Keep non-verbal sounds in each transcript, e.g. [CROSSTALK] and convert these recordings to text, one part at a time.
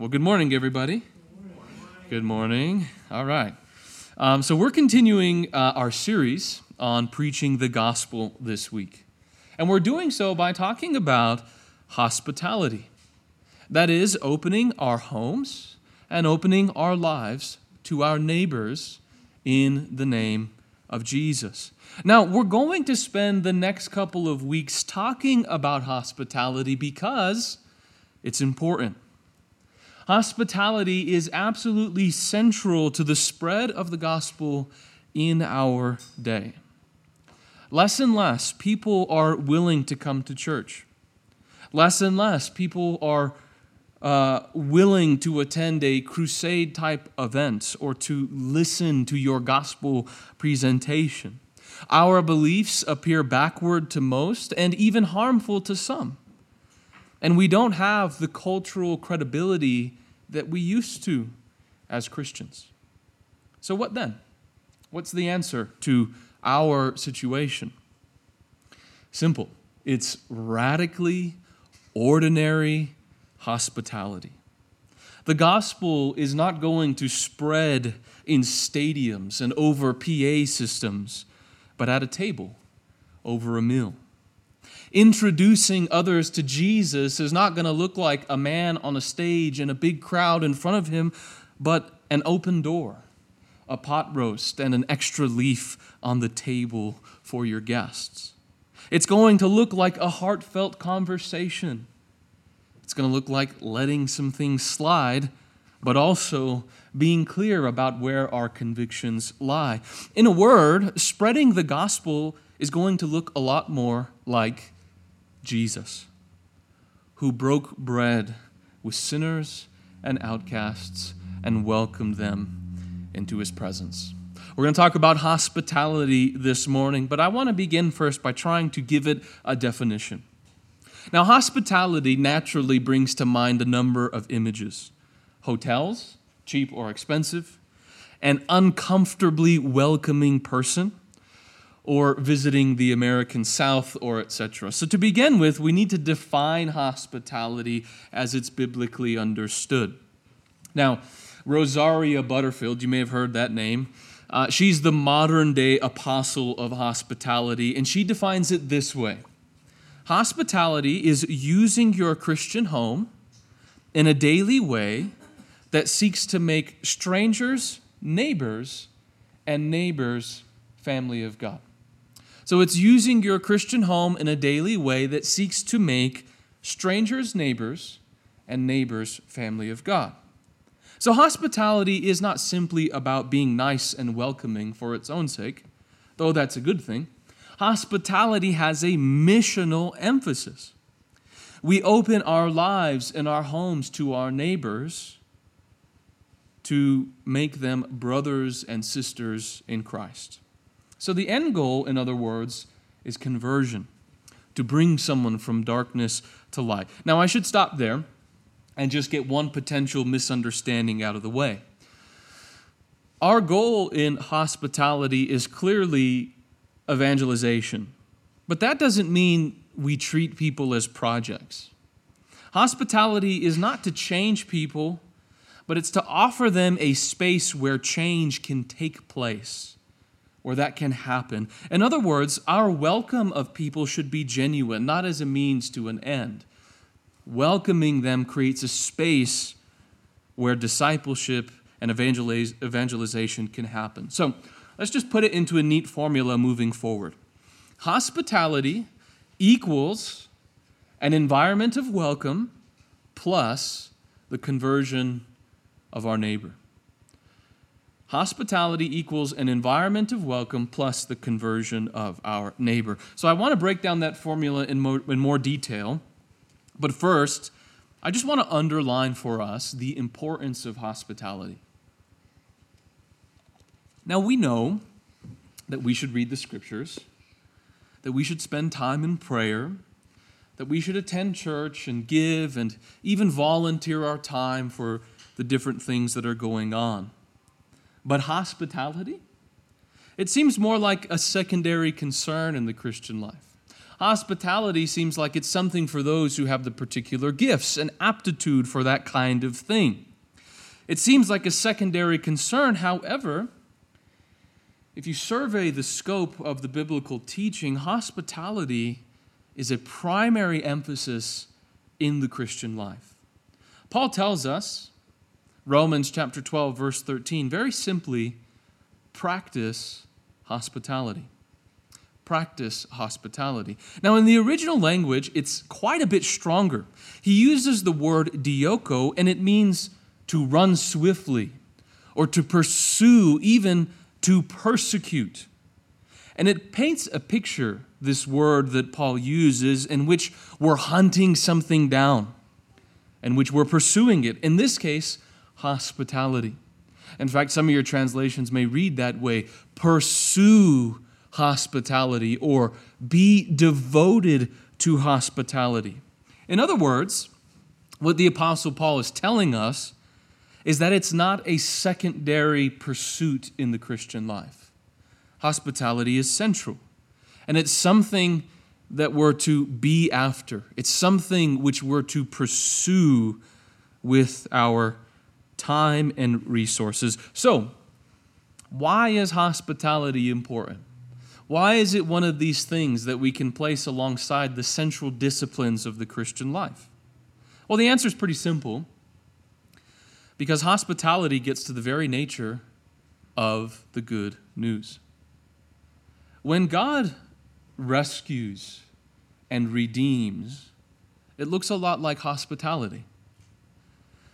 Well, good morning, everybody. Good morning. All right. Um, so, we're continuing uh, our series on preaching the gospel this week. And we're doing so by talking about hospitality. That is, opening our homes and opening our lives to our neighbors in the name of Jesus. Now, we're going to spend the next couple of weeks talking about hospitality because it's important. Hospitality is absolutely central to the spread of the gospel in our day. Less and less people are willing to come to church. Less and less people are uh, willing to attend a crusade type event or to listen to your gospel presentation. Our beliefs appear backward to most and even harmful to some. And we don't have the cultural credibility that we used to as Christians. So, what then? What's the answer to our situation? Simple it's radically ordinary hospitality. The gospel is not going to spread in stadiums and over PA systems, but at a table over a meal. Introducing others to Jesus is not going to look like a man on a stage and a big crowd in front of him, but an open door, a pot roast, and an extra leaf on the table for your guests. It's going to look like a heartfelt conversation. It's going to look like letting some things slide, but also being clear about where our convictions lie. In a word, spreading the gospel is going to look a lot more like Jesus, who broke bread with sinners and outcasts and welcomed them into his presence. We're going to talk about hospitality this morning, but I want to begin first by trying to give it a definition. Now, hospitality naturally brings to mind a number of images hotels, cheap or expensive, an uncomfortably welcoming person, or visiting the American South, or etc. So, to begin with, we need to define hospitality as it's biblically understood. Now, Rosaria Butterfield, you may have heard that name. Uh, she's the modern day apostle of hospitality, and she defines it this way Hospitality is using your Christian home in a daily way that seeks to make strangers neighbors and neighbors family of God. So it's using your Christian home in a daily way that seeks to make strangers neighbors and neighbors family of God. So hospitality is not simply about being nice and welcoming for its own sake, though that's a good thing. Hospitality has a missional emphasis. We open our lives and our homes to our neighbors to make them brothers and sisters in Christ. So, the end goal, in other words, is conversion, to bring someone from darkness to light. Now, I should stop there and just get one potential misunderstanding out of the way. Our goal in hospitality is clearly evangelization, but that doesn't mean we treat people as projects. Hospitality is not to change people but it's to offer them a space where change can take place, where that can happen. In other words, our welcome of people should be genuine, not as a means to an end. Welcoming them creates a space where discipleship and evangelization can happen. So let's just put it into a neat formula moving forward. Hospitality equals an environment of welcome plus the conversion of our neighbor. Hospitality equals an environment of welcome plus the conversion of our neighbor. So I want to break down that formula in more, in more detail. But first, I just want to underline for us the importance of hospitality. Now, we know that we should read the scriptures, that we should spend time in prayer, that we should attend church and give and even volunteer our time for the different things that are going on. But hospitality? It seems more like a secondary concern in the Christian life. Hospitality seems like it's something for those who have the particular gifts and aptitude for that kind of thing. It seems like a secondary concern. However, if you survey the scope of the biblical teaching, hospitality is a primary emphasis in the Christian life. Paul tells us, Romans chapter 12, verse 13, very simply, practice hospitality practice hospitality. Now, in the original language, it's quite a bit stronger. He uses the word dioko, and it means to run swiftly, or to pursue, even to persecute. And it paints a picture, this word that Paul uses, in which we're hunting something down, in which we're pursuing it. In this case, hospitality. In fact, some of your translations may read that way pursue hospitality or be devoted to hospitality. In other words, what the Apostle Paul is telling us is that it's not a secondary pursuit in the Christian life. Hospitality is central, and it's something that we're to be after, it's something which we're to pursue with our time and resources. So, why is hospitality important? Why is it one of these things that we can place alongside the central disciplines of the Christian life? Well, the answer is pretty simple because hospitality gets to the very nature of the good news. When God rescues and redeems, it looks a lot like hospitality.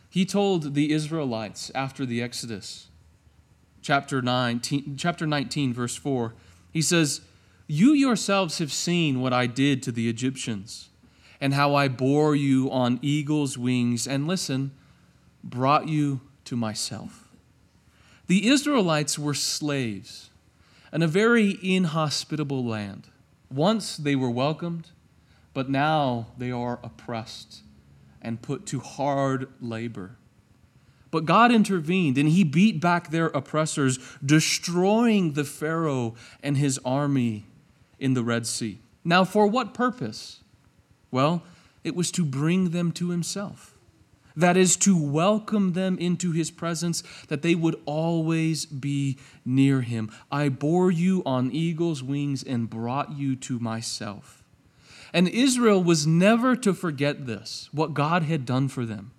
He told the Israelites after the Exodus, chapter 9, chapter 19, verse 4, he says, You yourselves have seen what I did to the Egyptians, and how I bore you on eagle's wings, and listen, brought you to myself. The Israelites were slaves in a very inhospitable land. Once they were welcomed, but now they are oppressed and put to hard labor. But God intervened and he beat back their oppressors, destroying the Pharaoh and his army in the Red Sea. Now, for what purpose? Well, it was to bring them to himself. That is, to welcome them into his presence, that they would always be near him. I bore you on eagle's wings and brought you to myself. And Israel was never to forget this, what God had done for them.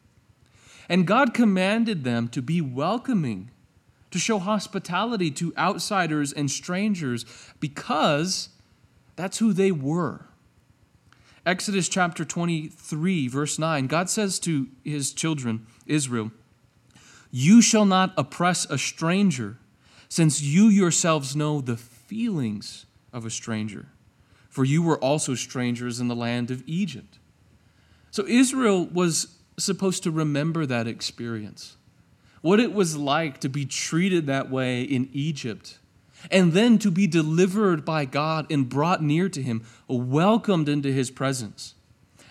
And God commanded them to be welcoming, to show hospitality to outsiders and strangers because that's who they were. Exodus chapter 23, verse 9, God says to his children, Israel, You shall not oppress a stranger, since you yourselves know the feelings of a stranger, for you were also strangers in the land of Egypt. So Israel was supposed to remember that experience. What it was like to be treated that way in Egypt, and then to be delivered by God and brought near to Him, welcomed into His presence.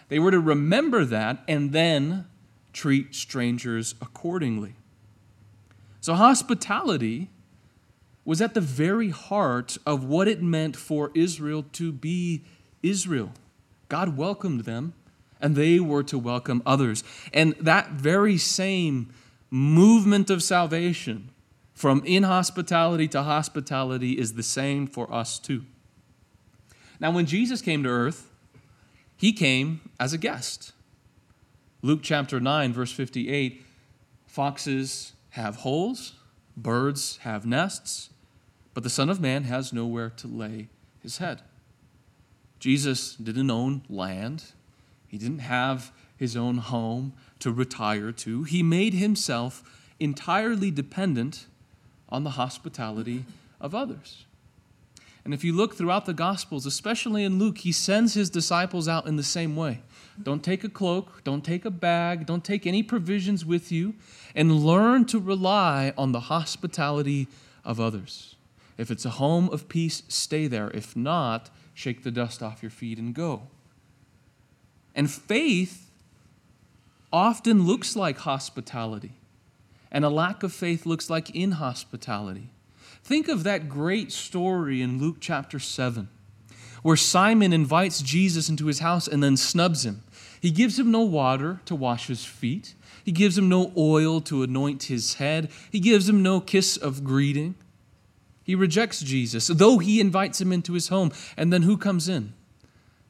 They were to remember that and then treat strangers accordingly. So, hospitality was at the very heart of what it meant for Israel to be Israel. God welcomed them and they were to welcome others. And that very same movement of salvation from inhospitality to hospitality is the same for us too. Now, when Jesus came to earth, he came as a guest. Luke chapter 9, verse 58 Foxes have holes, birds have nests, but the Son of Man has nowhere to lay his head. Jesus didn't own land, he didn't have his own home to retire to. He made himself entirely dependent on the hospitality of others. And if you look throughout the Gospels, especially in Luke, he sends his disciples out in the same way. Don't take a cloak, don't take a bag, don't take any provisions with you, and learn to rely on the hospitality of others. If it's a home of peace, stay there. If not, shake the dust off your feet and go. And faith often looks like hospitality, and a lack of faith looks like inhospitality. Think of that great story in Luke chapter 7 where Simon invites Jesus into his house and then snubs him. He gives him no water to wash his feet, he gives him no oil to anoint his head, he gives him no kiss of greeting. He rejects Jesus, though he invites him into his home. And then who comes in?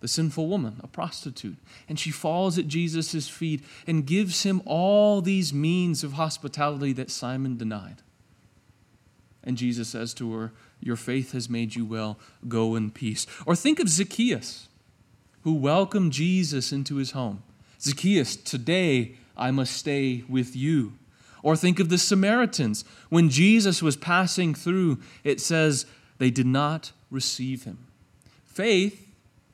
The sinful woman, a prostitute. And she falls at Jesus' feet and gives him all these means of hospitality that Simon denied. And Jesus says to her, Your faith has made you well. Go in peace. Or think of Zacchaeus, who welcomed Jesus into his home. Zacchaeus, today I must stay with you. Or think of the Samaritans. When Jesus was passing through, it says they did not receive him. Faith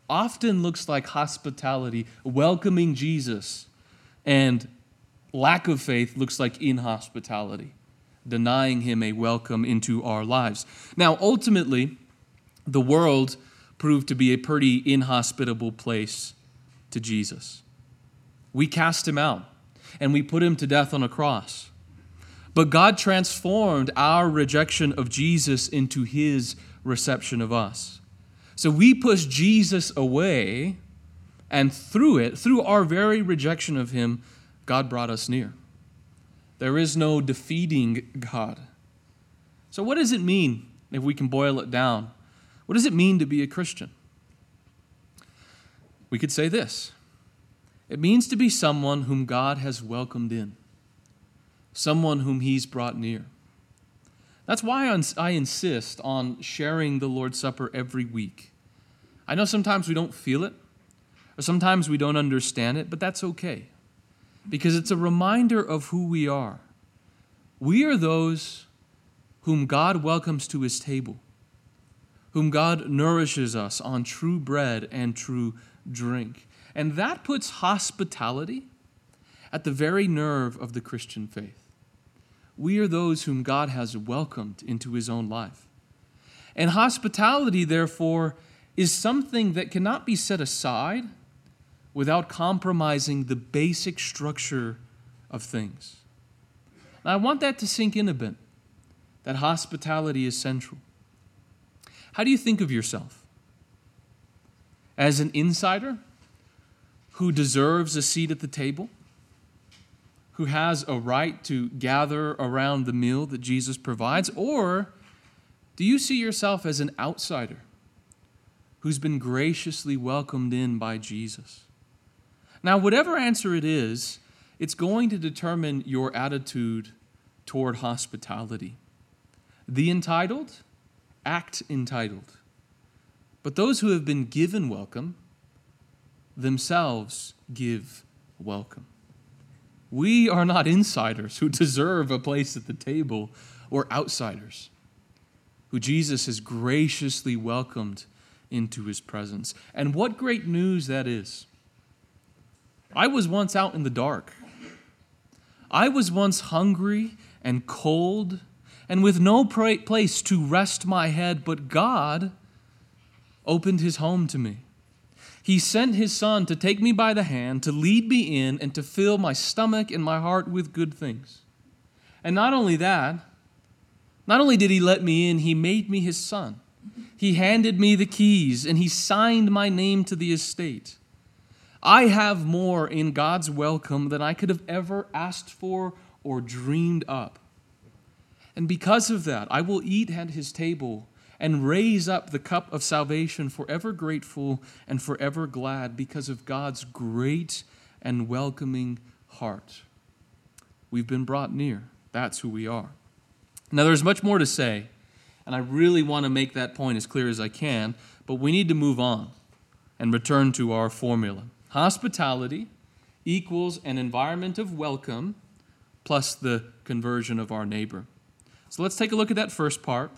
often looks like hospitality, welcoming Jesus, and lack of faith looks like inhospitality, denying him a welcome into our lives. Now, ultimately, the world proved to be a pretty inhospitable place to Jesus. We cast him out and we put him to death on a cross. But God transformed our rejection of Jesus into his reception of us. So we push Jesus away, and through it, through our very rejection of him, God brought us near. There is no defeating God. So, what does it mean if we can boil it down? What does it mean to be a Christian? We could say this it means to be someone whom God has welcomed in someone whom He's brought near. That's why I insist on sharing the Lord's Supper every week. I know sometimes we don't feel it, or sometimes we don't understand it, but that's okay because it's a reminder of who we are. We are those whom God welcomes to his table, whom God nourishes us on true bread and true drink. And that puts hospitality at the very nerve of the Christian faith. We are those whom God has welcomed into his own life. And hospitality, therefore, is something that cannot be set aside without compromising the basic structure of things. Now, I want that to sink in a bit that hospitality is central. How do you think of yourself? As an insider who deserves a seat at the table? Who has a right to gather around the meal that Jesus provides? Or do you see yourself as an outsider who's been graciously welcomed in by Jesus? Now, whatever answer it is, it's going to determine your attitude toward hospitality. The entitled act entitled, but those who have been given welcome themselves give welcome. We are not insiders who [LAUGHS] deserve a place at the table or outsiders who Jesus has graciously welcomed into his presence. And what great news that is! I was once out in the dark. I was once hungry and cold and with no place to rest my head, but God opened his home to me. He sent his Son to take me by the hand, to lead me in, and to fill my stomach and my heart with good things. And not only that, not only did he let me in, he made me his son. He handed me the keys, and he signed my name to the estate. I have more in God's welcome than I could have ever asked for or dreamed up. And because of that, I will eat at his table and raise up the cup of salvation forever grateful and forever glad because of God's great and welcoming heart. We've been brought near. That's who we are. Now, there's much more to say, and I really want to make that point as clear as I can, but we need to move on and return to our formula. Hospitality equals an environment of welcome plus the conversion of our neighbor. So let's take a look at that first part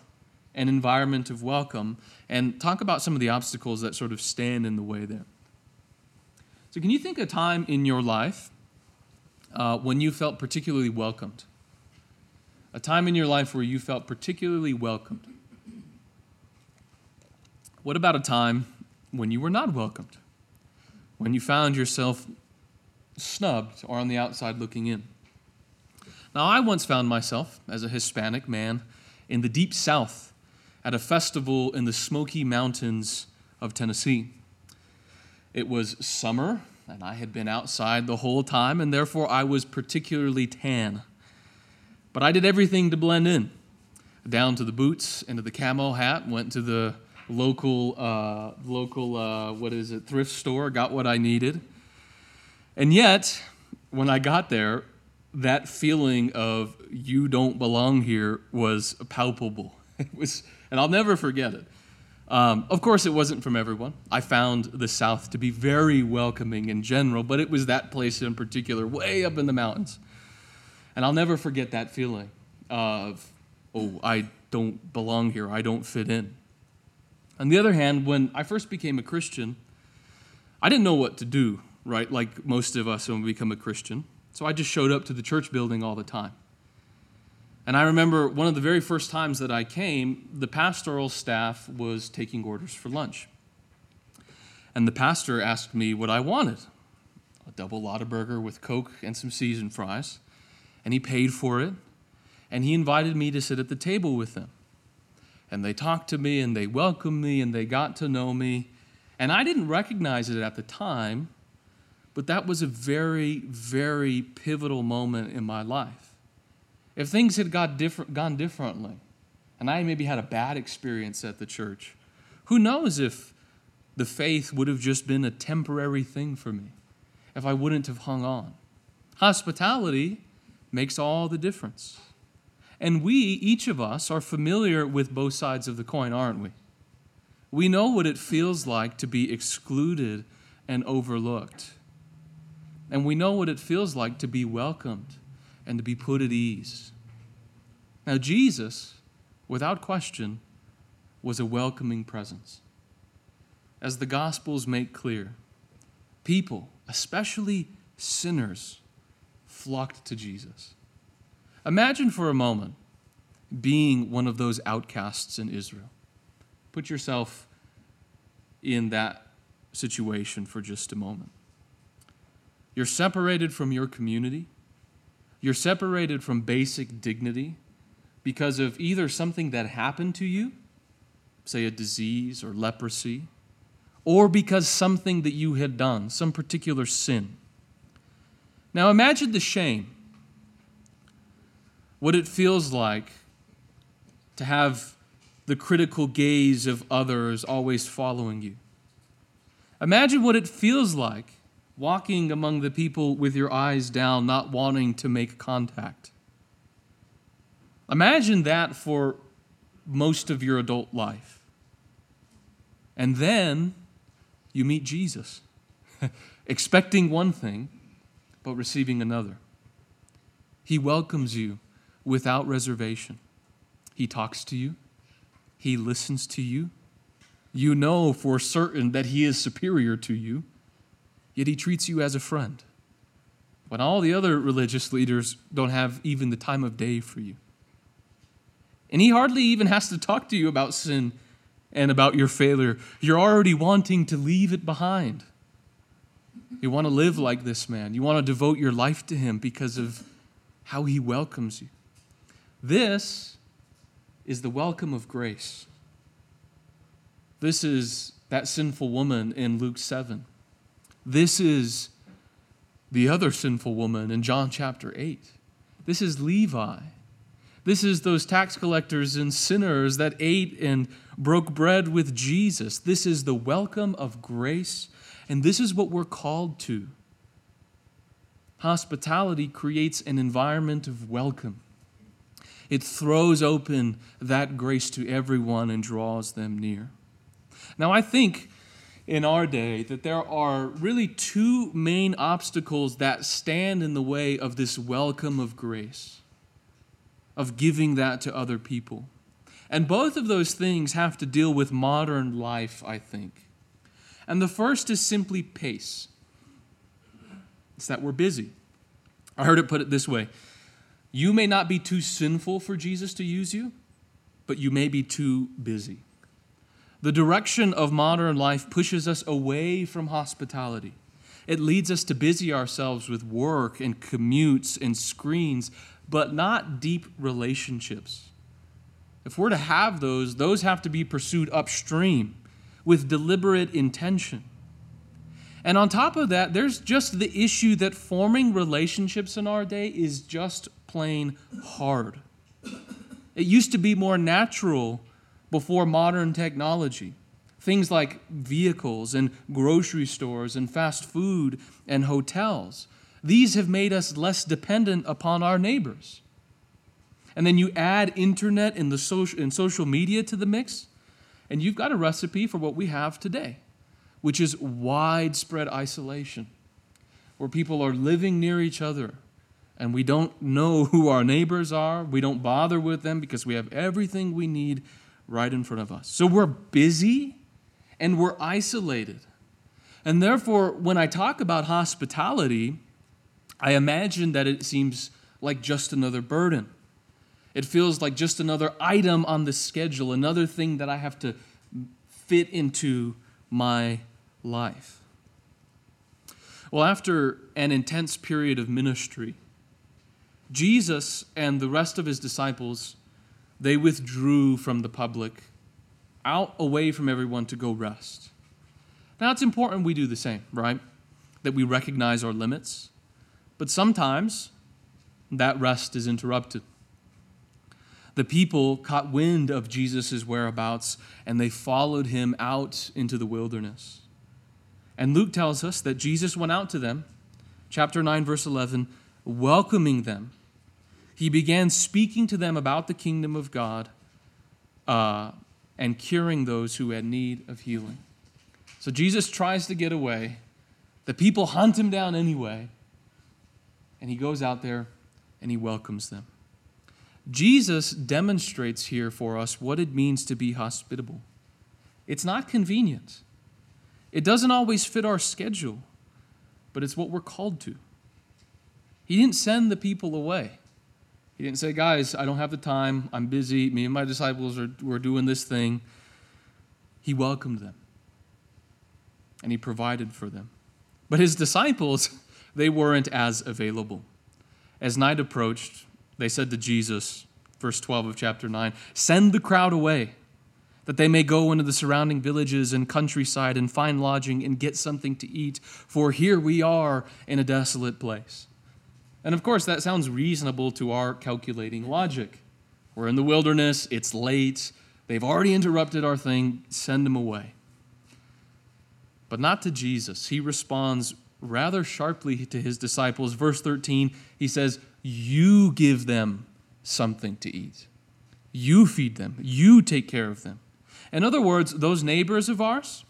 an environment of welcome and talk about some of the obstacles that sort of stand in the way there. So, can you think of a time in your life uh, when you felt particularly welcomed? A time in your life where you felt particularly welcomed? What about a time when you were not welcomed? When you found yourself snubbed or on the outside looking in? Now, I once found myself as a Hispanic man in the deep south at a festival in the Smoky Mountains of Tennessee. It was summer, and I had been outside the whole time, and therefore I was particularly tan. But I did everything to blend in. Down to the boots, into the camo hat, went to the local, uh, local uh, what is it, thrift store, got what I needed. And yet, when I got there, that feeling of you don't belong here was palpable. [LAUGHS] It was, and I'll never forget it. Um, of course, it wasn't from everyone. I found the South to be very welcoming in general, but it was that place in particular, way up in the mountains. And I'll never forget that feeling of, oh, I don't belong here, I don't fit in. On the other hand, when I first became a Christian, I didn't know what to do, right? Like most of us when we become a Christian. So I just showed up to the church building all the time. And I remember one of the very first times that I came, the pastoral staff was taking orders for lunch. And the pastor asked me what I wanted a double Lotaburger with Coke and some seasoned fries. And he paid for it. And he invited me to sit at the table with them and they talked to me and they welcomed me and they got to know me. And I didn't recognize it at the time, but that was a very, very pivotal moment in my life. If things had got different, gone differently, and I maybe had a bad experience at the church, who knows if the faith would have just been a temporary thing for me, if I wouldn't have hung on. Hospitality makes all the difference. And we, each of us, are familiar with both sides of the coin, aren't we? We know what it feels like to be excluded and overlooked. And we know what it feels like to be welcomed and to be put at ease. Now, Jesus, without question, was a welcoming presence. As the Gospels make clear, people, especially sinners, flocked to Jesus. Imagine for a moment being one of those outcasts in Israel. Put yourself in that situation for just a moment. You're separated from your community. You're separated from basic dignity because of either something that happened to you, say a disease or leprosy, or because something that you had done, some particular sin. Now imagine the shame what it feels like to have the critical gaze of others always following you. Imagine what it feels like walking among the people with your eyes down, not wanting to make contact. Imagine that for most of your adult life. And then you meet Jesus, [LAUGHS] expecting one thing, but receiving another. He welcomes you without reservation. He talks to you, He listens to you. You know for certain that He is superior to you, yet He treats you as a friend. When all the other religious leaders don't have even the time of day for you. And He hardly even has to talk to you about sin and about your failure. You're already wanting to leave it behind. You want to live like this man. You want to devote your life to him because of how he welcomes you. This is the welcome of grace. This is that sinful woman in Luke 7. This is the other sinful woman in John chapter 8. This is Levi. This is those tax collectors and sinners that ate and broke bread with Jesus. This is the welcome of grace, and this is what we're called to. Hospitality creates an environment of welcome. It throws open that grace to everyone and draws them near. Now, I think in our day that there are really two main obstacles that stand in the way of this welcome of grace, of giving that to other people. And both of those things have to deal with modern life, I think. And the first is simply pace. It's that we're busy. I heard it put it this way you may not be too sinful for Jesus to use you, but you may be too busy. The direction of modern life pushes us away from hospitality. It leads us to busy ourselves with work and commutes and screens, but not deep relationships. If we're to have those, those have to be pursued upstream with deliberate intention. And on top of that, there's just the issue that forming relationships in our day is just plain hard. It used to be more natural before modern technology. Things like vehicles and grocery stores and fast food and hotels. These have made us less dependent upon our neighbors. And then you add internet and, the social, and social media to the mix, and you've got a recipe for what we have today which is widespread isolation, where people are living near each other and we don't know who our neighbors are. We don't bother with them because we have everything we need right in front of us. So we're busy and we're isolated. And therefore, when I talk about hospitality, I imagine that it seems like just another burden. It feels like just another item on the schedule, another thing that I have to fit into my life. Well, after an intense period of ministry, Jesus and the rest of his disciples, they withdrew from the public, out away from everyone to go rest. Now, it's important we do the same, right? That we recognize our limits. But sometimes that rest is interrupted. The people caught wind of Jesus' whereabouts and they followed him out into the wilderness. And Luke tells us that Jesus went out to them, chapter 9, verse 11, welcoming them. He began speaking to them about the kingdom of God uh, and curing those who had need of healing. So Jesus tries to get away. The people hunt him down anyway. And he goes out there and he welcomes them. Jesus demonstrates here for us what it means to be hospitable. It's not convenient. It doesn't always fit our schedule, but it's what we're called to. He didn't send the people away. He didn't say, guys, I don't have the time. I'm busy. Me and my disciples are we're doing this thing. He welcomed them and he provided for them. But his disciples, [LAUGHS] they weren't as available. As night approached, they said to Jesus, verse 12 of chapter 9, Send the crowd away that they may go into the surrounding villages and countryside and find lodging and get something to eat, for here we are in a desolate place. And of course, that sounds reasonable to our calculating logic. We're in the wilderness, it's late, they've already interrupted our thing, send them away. But not to Jesus. He responds rather sharply to his disciples. Verse 13, he says, You give them something to eat. You feed them. You take care of them. In other words, those neighbors of ours,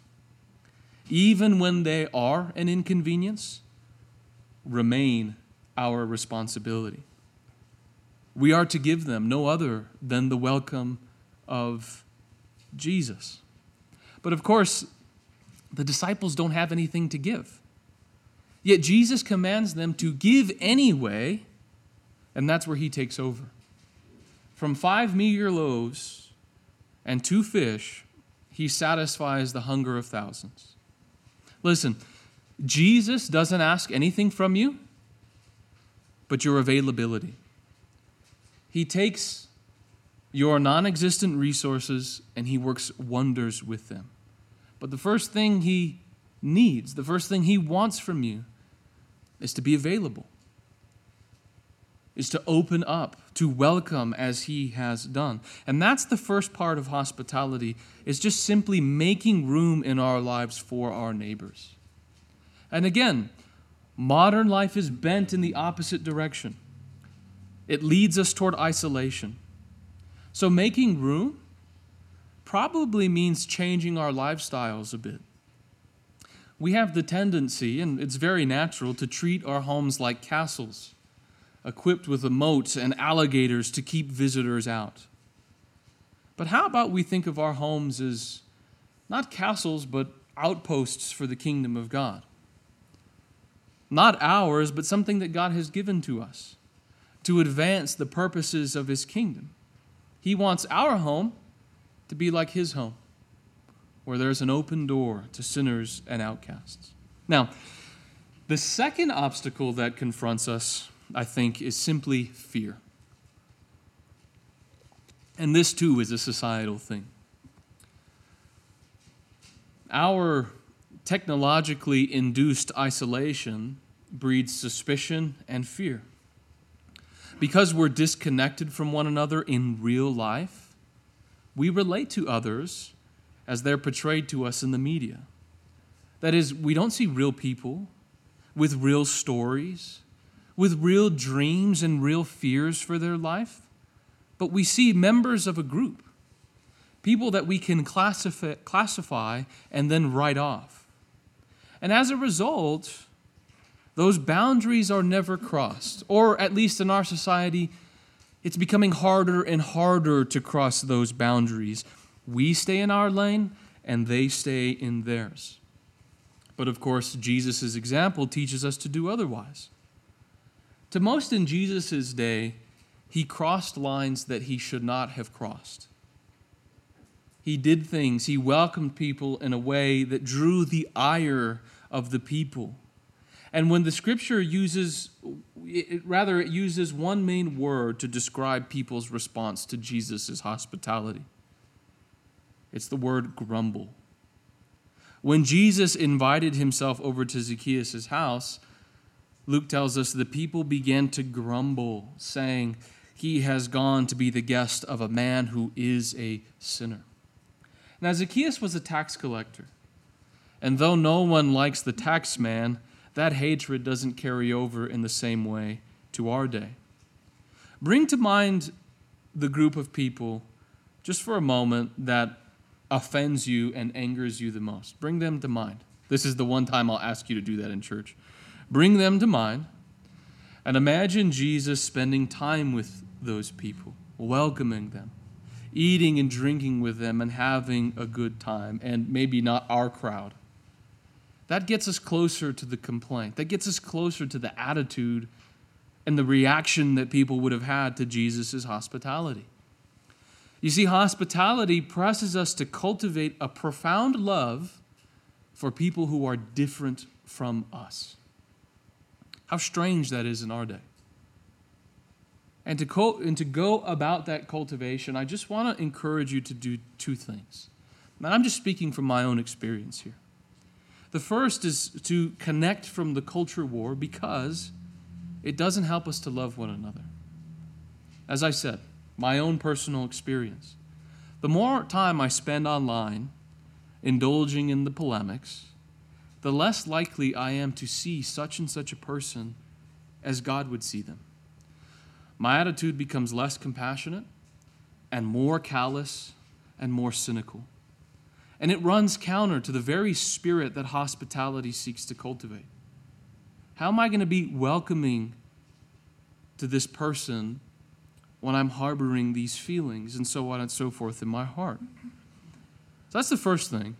even when they are an inconvenience, remain our responsibility. We are to give them no other than the welcome of Jesus. But of course, the disciples don't have anything to give. Yet Jesus commands them to give anyway, and that's where he takes over. From five meager loaves and two fish, he satisfies the hunger of thousands. Listen, Jesus doesn't ask anything from you but your availability. He takes your non existent resources and he works wonders with them. But the first thing he needs, the first thing he wants from you, is to be available is to open up, to welcome as he has done. And that's the first part of hospitality is just simply making room in our lives for our neighbors. And again, modern life is bent in the opposite direction. It leads us toward isolation. So making room probably means changing our lifestyles a bit. We have the tendency, and it's very natural, to treat our homes like castles equipped with a moat and alligators to keep visitors out. But how about we think of our homes as not castles, but outposts for the kingdom of God? Not ours, but something that God has given to us to advance the purposes of his kingdom. He wants our home to be like his home, where there's an open door to sinners and outcasts. Now, the second obstacle that confronts us I think, is simply fear. And this too is a societal thing. Our technologically induced isolation breeds suspicion and fear. Because we're disconnected from one another in real life, we relate to others as they're portrayed to us in the media. That is, we don't see real people with real stories, with real dreams and real fears for their life, but we see members of a group, people that we can classify, classify and then write off. And as a result, those boundaries are never crossed, or at least in our society, it's becoming harder and harder to cross those boundaries. We stay in our lane, and they stay in theirs. But of course, Jesus' example teaches us to do otherwise. To most in Jesus' day, he crossed lines that he should not have crossed. He did things, he welcomed people in a way that drew the ire of the people. And when the scripture uses, it, rather, it uses one main word to describe people's response to Jesus' hospitality it's the word grumble. When Jesus invited himself over to Zacchaeus' house, Luke tells us the people began to grumble, saying, He has gone to be the guest of a man who is a sinner. Now, Zacchaeus was a tax collector. And though no one likes the tax man, that hatred doesn't carry over in the same way to our day. Bring to mind the group of people, just for a moment, that offends you and angers you the most. Bring them to mind. This is the one time I'll ask you to do that in church. Bring them to mind and imagine Jesus spending time with those people, welcoming them, eating and drinking with them, and having a good time, and maybe not our crowd. That gets us closer to the complaint. That gets us closer to the attitude and the reaction that people would have had to Jesus' hospitality. You see, hospitality presses us to cultivate a profound love for people who are different from us. How strange that is in our day. And to, co- and to go about that cultivation, I just want to encourage you to do two things. And I'm just speaking from my own experience here. The first is to connect from the culture war because it doesn't help us to love one another. As I said, my own personal experience. The more time I spend online indulging in the polemics, the less likely I am to see such and such a person as God would see them. My attitude becomes less compassionate and more callous and more cynical. And it runs counter to the very spirit that hospitality seeks to cultivate. How am I going to be welcoming to this person when I'm harboring these feelings and so on and so forth in my heart? So that's the first thing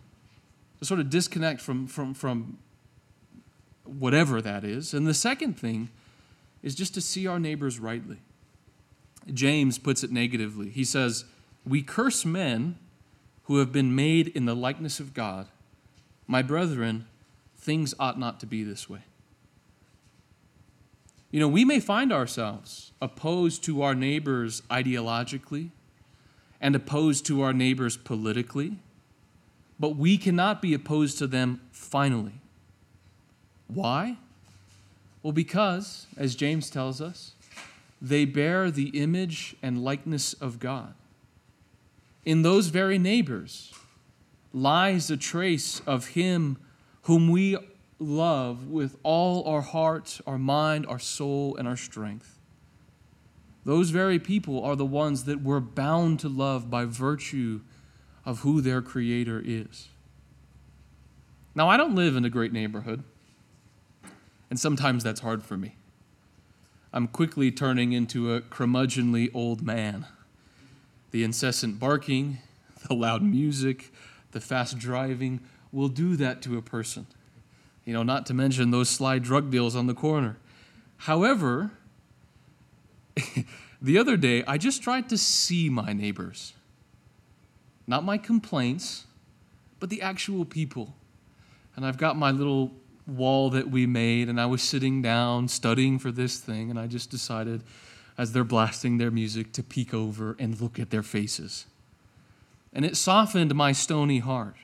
to sort of disconnect from, from, from whatever that is. And the second thing is just to see our neighbors rightly. James puts it negatively. He says, We curse men who have been made in the likeness of God, my brethren, things ought not to be this way. You know, we may find ourselves opposed to our neighbors ideologically and opposed to our neighbors politically, but we cannot be opposed to them finally. Why? Well, because, as James tells us, they bear the image and likeness of God in those very neighbors lies a trace of Him whom we love with all our heart, our mind, our soul, and our strength. Those very people are the ones that we're bound to love by virtue of who their Creator is. Now, I don't live in a great neighborhood, and sometimes that's hard for me. I'm quickly turning into a curmudgeonly old man the incessant barking, the loud music, the fast driving will do that to a person. You know, not to mention those sly drug deals on the corner. However, [LAUGHS] the other day, I just tried to see my neighbors. Not my complaints, but the actual people. And I've got my little wall that we made, and I was sitting down studying for this thing, and I just decided as they're blasting their music to peek over and look at their faces. And it softened my stony heart.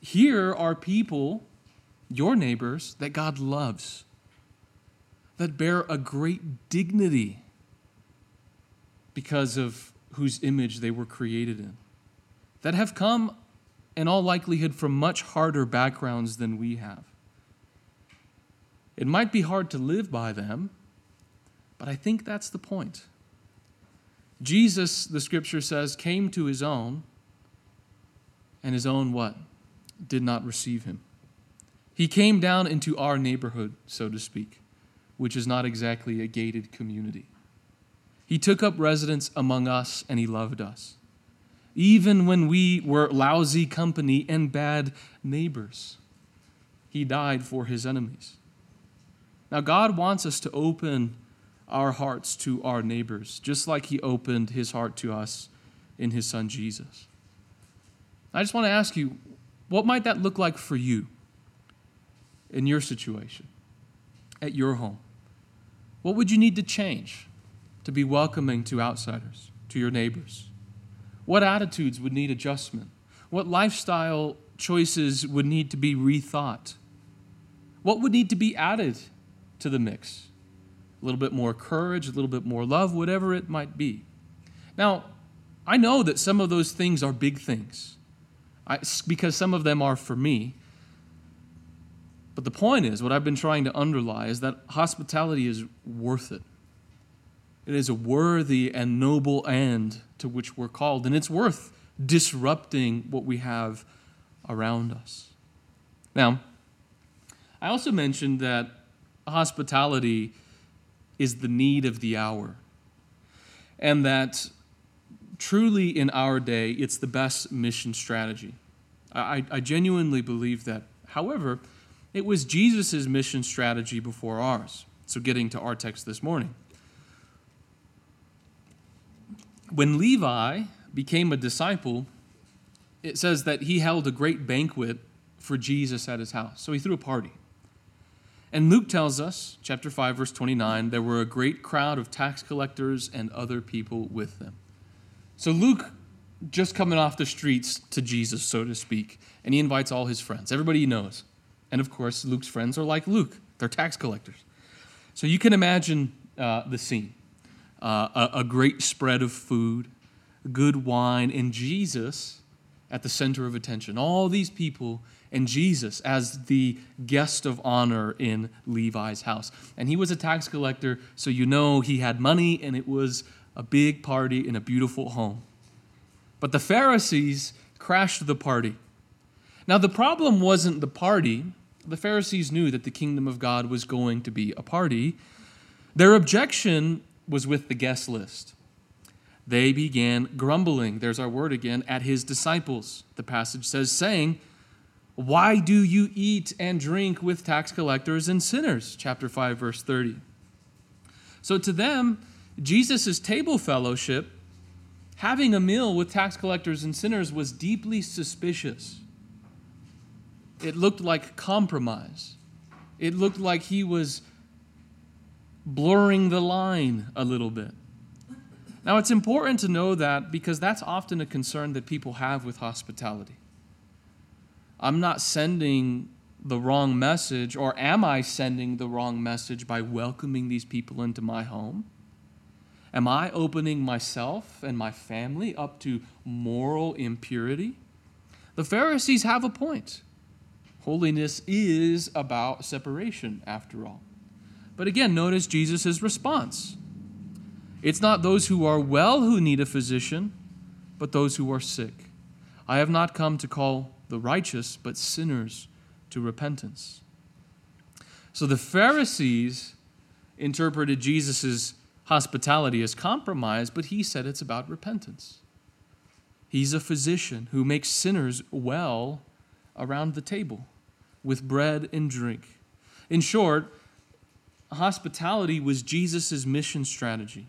Here are people, your neighbors, that God loves, that bear a great dignity because of whose image they were created in, that have come, in all likelihood, from much harder backgrounds than we have. It might be hard to live by them, but I think that's the point. Jesus, the scripture says, came to his own, and his own what? Did not receive him. He came down into our neighborhood, so to speak, which is not exactly a gated community. He took up residence among us and he loved us, even when we were lousy company and bad neighbors. He died for his enemies. Now, God wants us to open our hearts to our neighbors, just like he opened his heart to us in his son Jesus. I just want to ask you, what might that look like for you in your situation, at your home? What would you need to change to be welcoming to outsiders, to your neighbors? What attitudes would need adjustment? What lifestyle choices would need to be rethought? What would need to be added to the mix? A little bit more courage, a little bit more love, whatever it might be. Now, I know that some of those things are big things I, because some of them are for me. But the point is, what I've been trying to underlie is that hospitality is worth it. It is a worthy and noble end to which we're called, and it's worth disrupting what we have around us. Now, I also mentioned that hospitality is the need of the hour, and that truly in our day, it's the best mission strategy. I, I genuinely believe that. However, it was Jesus' mission strategy before ours. So, getting to our text this morning. When Levi became a disciple, it says that he held a great banquet for Jesus at his house. So he threw a party. And Luke tells us, chapter 5, verse 29, there were a great crowd of tax collectors and other people with them. So Luke just coming off the streets to Jesus, so to speak, and he invites all his friends, everybody he knows. And of course, Luke's friends are like Luke, they're tax collectors. So you can imagine uh, the scene uh, a, a great spread of food, good wine, and Jesus at the center of attention. All these people and Jesus as the guest of honor in Levi's house. And he was a tax collector, so you know he had money and it was a big party in a beautiful home. But the Pharisees crashed the party. Now, the problem wasn't the party. The Pharisees knew that the kingdom of God was going to be a party. Their objection was with the guest list. They began grumbling, there's our word again, at his disciples. The passage says, saying, Why do you eat and drink with tax collectors and sinners? Chapter 5, verse 30. So to them, Jesus' table fellowship, having a meal with tax collectors and sinners, was deeply suspicious. It looked like compromise. It looked like he was blurring the line a little bit. Now, it's important to know that because that's often a concern that people have with hospitality. I'm not sending the wrong message, or am I sending the wrong message by welcoming these people into my home? Am I opening myself and my family up to moral impurity? The Pharisees have a point. Holiness is about separation, after all. But again, notice Jesus' response. It's not those who are well who need a physician, but those who are sick. I have not come to call the righteous, but sinners to repentance. So the Pharisees interpreted Jesus' hospitality as compromise, but he said it's about repentance. He's a physician who makes sinners well around the table with bread and drink. In short, hospitality was Jesus' mission strategy,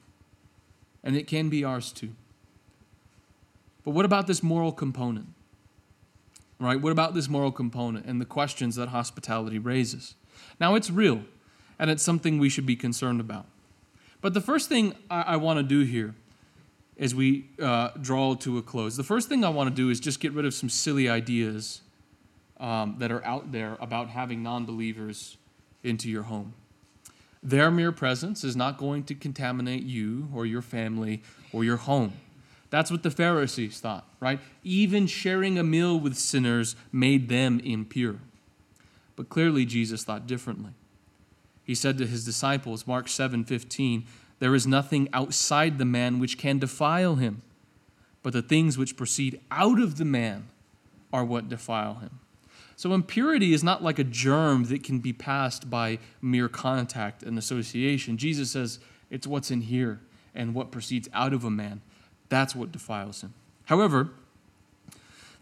and it can be ours too. But what about this moral component? Right? What about this moral component and the questions that hospitality raises? Now, it's real, and it's something we should be concerned about. But the first thing I, I want to do here as we uh, draw to a close, the first thing I want to do is just get rid of some silly ideas um, that are out there about having non believers into your home. Their mere presence is not going to contaminate you or your family or your home. That's what the Pharisees thought, right? Even sharing a meal with sinners made them impure. But clearly Jesus thought differently. He said to his disciples, Mark 7:15, there is nothing outside the man which can defile him, but the things which proceed out of the man are what defile him. So impurity is not like a germ that can be passed by mere contact and association. Jesus says it's what's in here and what proceeds out of a man. That's what defiles him. However,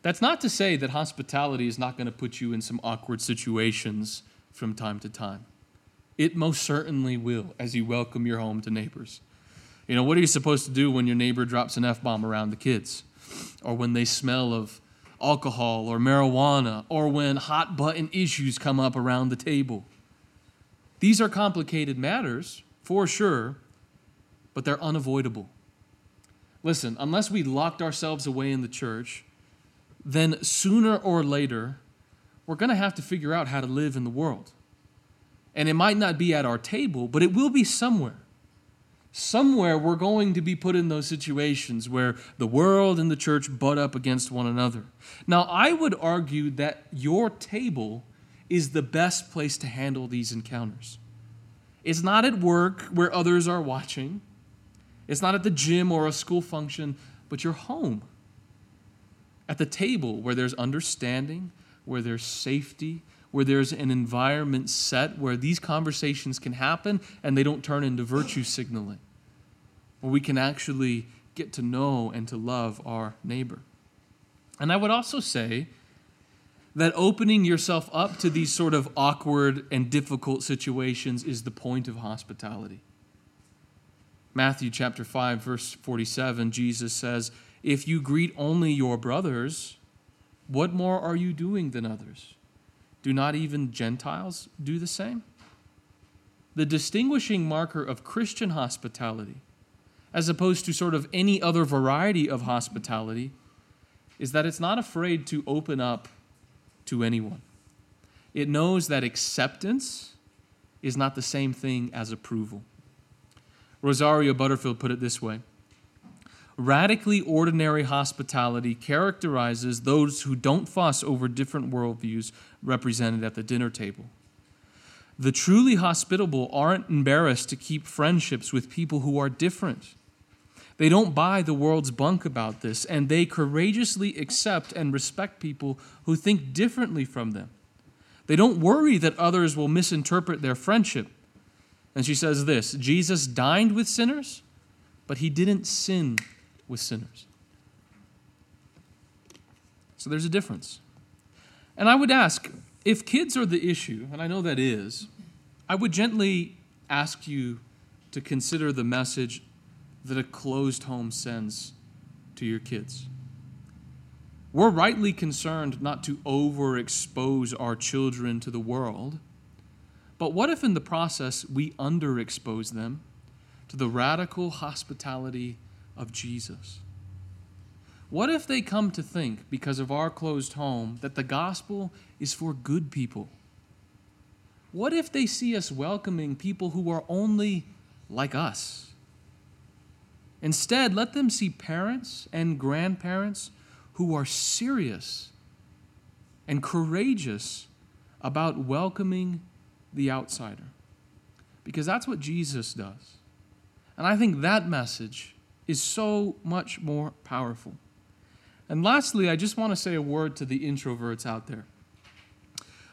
that's not to say that hospitality is not going to put you in some awkward situations from time to time. It most certainly will as you welcome your home to neighbors. You know, what are you supposed to do when your neighbor drops an F bomb around the kids? Or when they smell of alcohol or marijuana? Or when hot button issues come up around the table? These are complicated matters, for sure, but they're unavoidable. Listen, unless we locked ourselves away in the church, then sooner or later, we're going to have to figure out how to live in the world. And it might not be at our table, but it will be somewhere. Somewhere we're going to be put in those situations where the world and the church butt up against one another. Now, I would argue that your table is the best place to handle these encounters. It's not at work where others are watching, it's not at the gym or a school function, but your home. At the table where there's understanding, where there's safety, where there's an environment set where these conversations can happen and they don't turn into virtue signaling, where we can actually get to know and to love our neighbor. And I would also say that opening yourself up to these sort of awkward and difficult situations is the point of hospitality. Matthew chapter 5 verse 47 Jesus says, "If you greet only your brothers, what more are you doing than others?" Do not even Gentiles do the same? The distinguishing marker of Christian hospitality, as opposed to sort of any other variety of hospitality, is that it's not afraid to open up to anyone. It knows that acceptance is not the same thing as approval. Rosario Butterfield put it this way Radically ordinary hospitality characterizes those who don't fuss over different worldviews represented at the dinner table. The truly hospitable aren't embarrassed to keep friendships with people who are different. They don't buy the world's bunk about this, and they courageously accept and respect people who think differently from them. They don't worry that others will misinterpret their friendship. And she says this Jesus dined with sinners, but he didn't sin with sinners. So there's a difference. And I would ask if kids are the issue, and I know that is, I would gently ask you to consider the message that a closed home sends to your kids. We're rightly concerned not to overexpose our children to the world, but what if in the process we underexpose them to the radical hospitality of Jesus? What if they come to think, because of our closed home, that the gospel is for good people? What if they see us welcoming people who are only like us? Instead, let them see parents and grandparents who are serious and courageous about welcoming the outsider. Because that's what Jesus does. And I think that message is so much more powerful. And lastly, I just want to say a word to the introverts out there.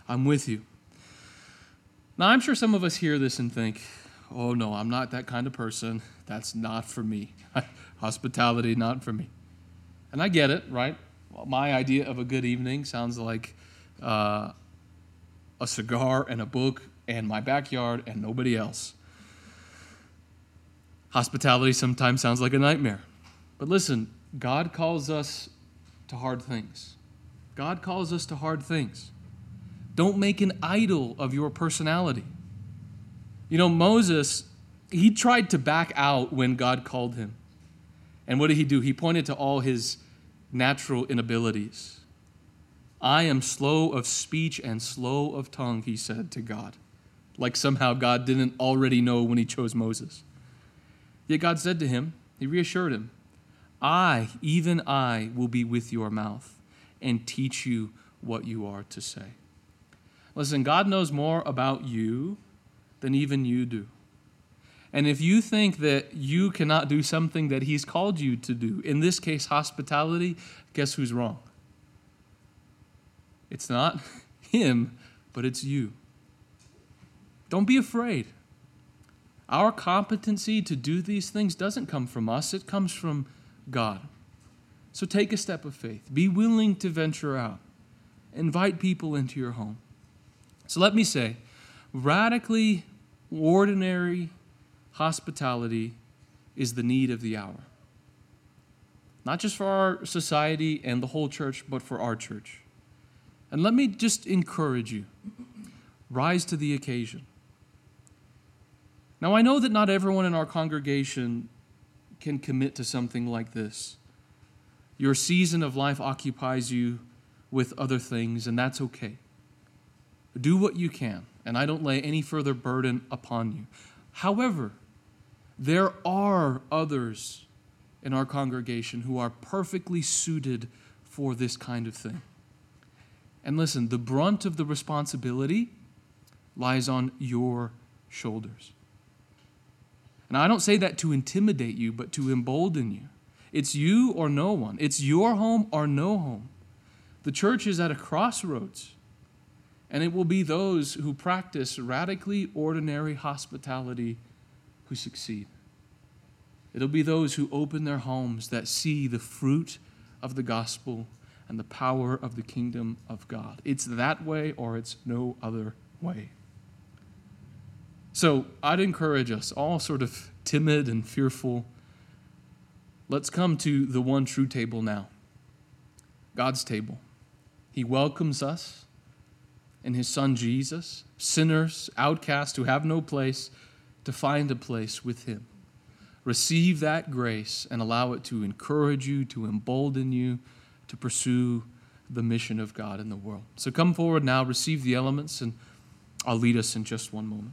I'm with you. Now, I'm sure some of us hear this and think, oh no, I'm not that kind of person. That's not for me. [LAUGHS] Hospitality, not for me. And I get it, right? Well, my idea of a good evening sounds like uh, a cigar and a book and my backyard and nobody else. Hospitality sometimes sounds like a nightmare. But listen, God calls us to hard things. God calls us to hard things. Don't make an idol of your personality. You know, Moses, he tried to back out when God called him. And what did he do? He pointed to all his natural inabilities. I am slow of speech and slow of tongue, he said to God. Like somehow God didn't already know when he chose Moses. Yet God said to him, He reassured him, I, even I, will be with your mouth and teach you what you are to say. Listen, God knows more about you than even you do. And if you think that you cannot do something that He's called you to do, in this case, hospitality, guess who's wrong? It's not [LAUGHS] Him, but it's you. Don't be afraid. Our competency to do these things doesn't come from us, it comes from God. So take a step of faith. Be willing to venture out. Invite people into your home. So let me say radically ordinary hospitality is the need of the hour. Not just for our society and the whole church, but for our church. And let me just encourage you rise to the occasion. Now, I know that not everyone in our congregation can commit to something like this. Your season of life occupies you with other things, and that's okay. Do what you can, and I don't lay any further burden upon you. However, there are others in our congregation who are perfectly suited for this kind of thing. And listen, the brunt of the responsibility lies on your shoulders. And I don't say that to intimidate you, but to embolden you. It's you or no one, it's your home or no home. The church is at a crossroads, and it will be those who practice radically ordinary hospitality who succeed. It'll be those who open their homes that see the fruit of the gospel and the power of the kingdom of God. It's that way or it's no other way. So I'd encourage us, all sort of timid and fearful, let's come to the one true table now God's table. He welcomes us and His Son Jesus, sinners, outcasts who have no place, to find a place with Him. Receive that grace and allow it to encourage you, to embolden you to pursue the mission of God in the world. So come forward now, receive the elements, and I'll lead us in just one moment.